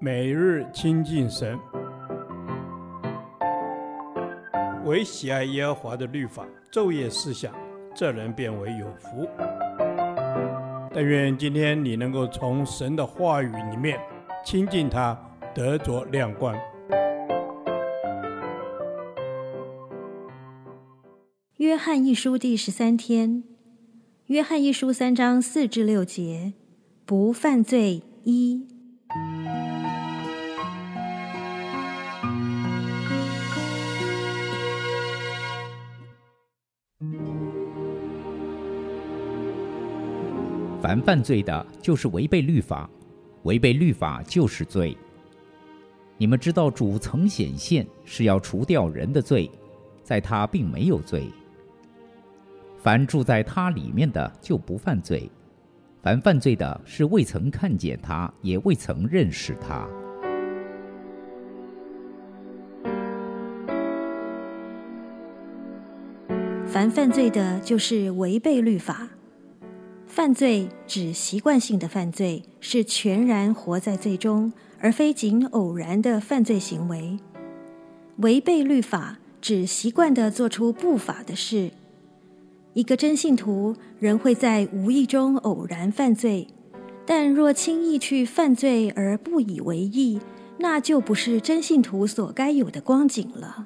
每日亲近神，唯喜爱耶和华的律法，昼夜思想，这人便为有福。但愿今天你能够从神的话语里面亲近他，得着亮光。约翰一书第十三天，约翰一书三章四至六节，不犯罪一。凡犯罪的，就是违背律法；违背律法，就是罪。你们知道，主曾显现是要除掉人的罪，在他并没有罪。凡住在他里面的，就不犯罪；凡犯罪的，是未曾看见他，也未曾认识他。凡犯罪的，就是违背律法。犯罪指习惯性的犯罪，是全然活在罪中，而非仅偶然的犯罪行为。违背律法指习惯地做出不法的事。一个真信徒仍会在无意中偶然犯罪，但若轻易去犯罪而不以为意，那就不是真信徒所该有的光景了。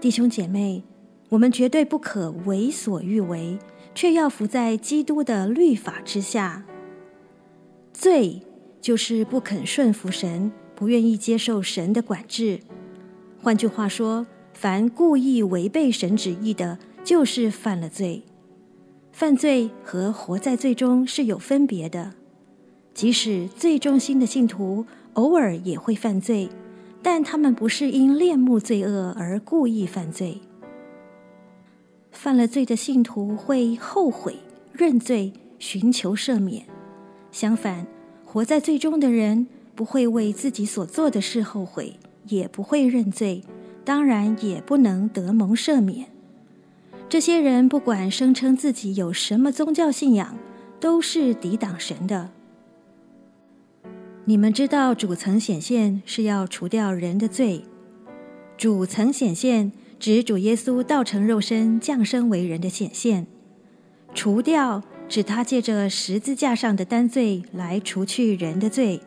弟兄姐妹，我们绝对不可为所欲为。却要服在基督的律法之下。罪就是不肯顺服神，不愿意接受神的管制。换句话说，凡故意违背神旨意的，就是犯了罪。犯罪和活在罪中是有分别的。即使最忠心的信徒偶尔也会犯罪，但他们不是因恋慕罪恶而故意犯罪。犯了罪的信徒会后悔、认罪、寻求赦免；相反，活在罪中的人不会为自己所做的事后悔，也不会认罪，当然也不能得蒙赦免。这些人不管声称自己有什么宗教信仰，都是抵挡神的。你们知道，主曾显现是要除掉人的罪。主曾显现。指主耶稣道成肉身降生为人的显现，除掉指他借着十字架上的担罪来除去人的罪，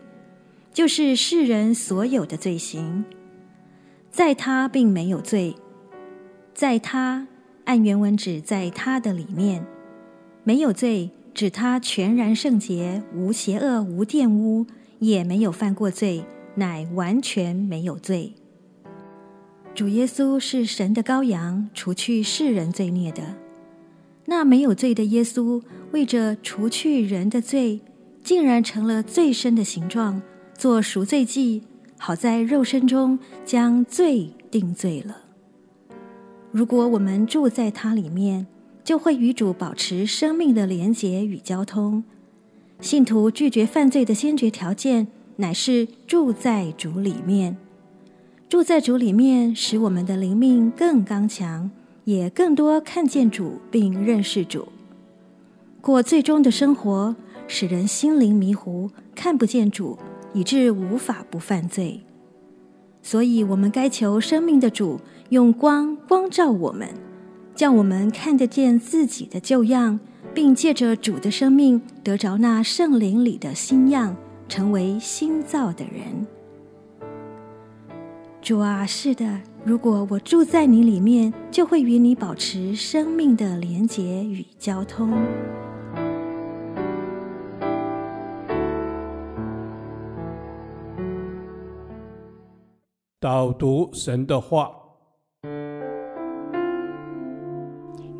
就是世人所有的罪行。在他并没有罪，在他按原文指在他的里面没有罪，指他全然圣洁，无邪恶，无玷污，也没有犯过罪，乃完全没有罪。主耶稣是神的羔羊，除去世人罪孽的。那没有罪的耶稣，为着除去人的罪，竟然成了最深的形状，做赎罪祭，好在肉身中将罪定罪了。如果我们住在他里面，就会与主保持生命的连结与交通。信徒拒绝犯罪的先决条件，乃是住在主里面。住在主里面，使我们的灵命更刚强，也更多看见主并认识主。过最终的生活，使人心灵迷糊，看不见主，以致无法不犯罪。所以，我们该求生命的主用光光照我们，叫我们看得见自己的旧样，并借着主的生命得着那圣灵里的新样，成为新造的人。主啊，是的，如果我住在你里面，就会与你保持生命的连结与交通。导读神的话，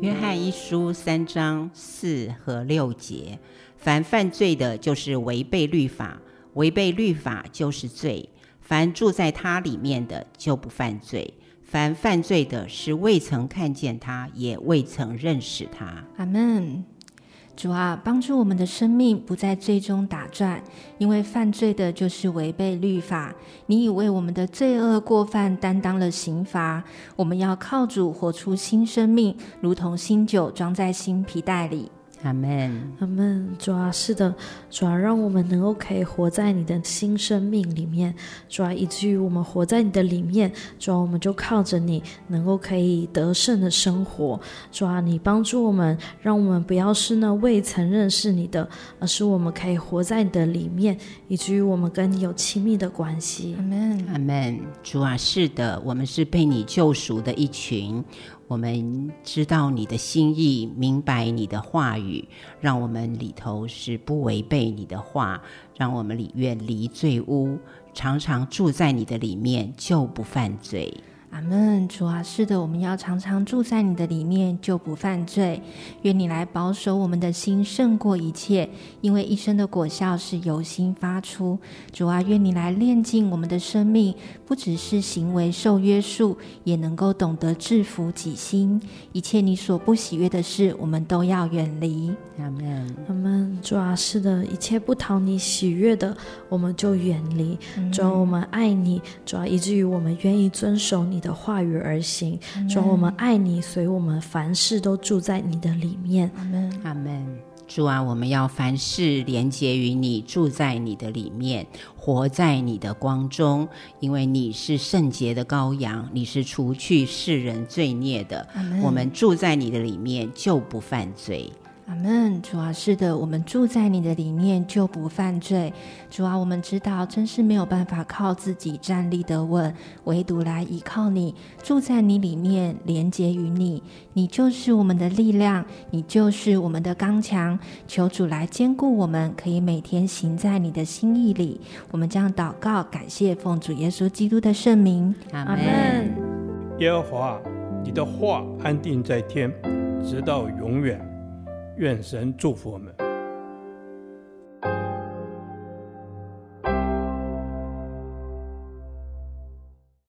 约翰一书三章四和六节：凡犯罪的，就是违背律法；违背律法，就是罪。凡住在他里面的，就不犯罪；凡犯罪的，是未曾看见他，也未曾认识他。阿门。主啊，帮助我们的生命不在最终打转，因为犯罪的就是违背律法。你已为我们的罪恶过犯担当了刑罚，我们要靠主活出新生命，如同新酒装在新皮袋里。阿门，阿门。主啊，是的，主啊，让我们能够可以活在你的新生命里面，主啊，以至于我们活在你的里面，主啊，我们就靠着你，能够可以得胜的生活。主啊，你帮助我们，让我们不要是那未曾认识你的，而是我们可以活在你的里面，以至于我们跟你有亲密的关系。阿门，阿门。主啊，是的，我们是被你救赎的一群。我们知道你的心意，明白你的话语，让我们里头是不违背你的话，让我们里远离罪污，常常住在你的里面，就不犯罪。阿门，主啊，是的，我们要常常住在你的里面，就不犯罪。愿你来保守我们的心，胜过一切，因为一生的果效是由心发出。主啊，愿你来炼尽我们的生命，不只是行为受约束，也能够懂得制服己心。一切你所不喜悦的事，我们都要远离。阿门，阿门。主啊，是的，一切不讨你喜悦的，我们就远离。主啊，我们爱你，主啊，以至于我们愿意遵守你的话语而行。主啊，我们爱你，所以我们凡事都住在你的里面。阿门，阿门。主啊，我们要凡事连接于你，住在你的里面，活在你的光中，因为你是圣洁的羔羊，你是除去世人罪孽的。我们住在你的里面，就不犯罪。阿门，主啊，是的，我们住在你的里面就不犯罪。主啊，我们知道真是没有办法靠自己站立得稳，唯独来依靠你，住在你里面，连接于你，你就是我们的力量，你就是我们的刚强。求主来坚固我们，可以每天行在你的心意里。我们将祷告，感谢奉主耶稣基督的圣名。阿门。耶和华，你的话安定在天，直到永远。愿神祝福我们。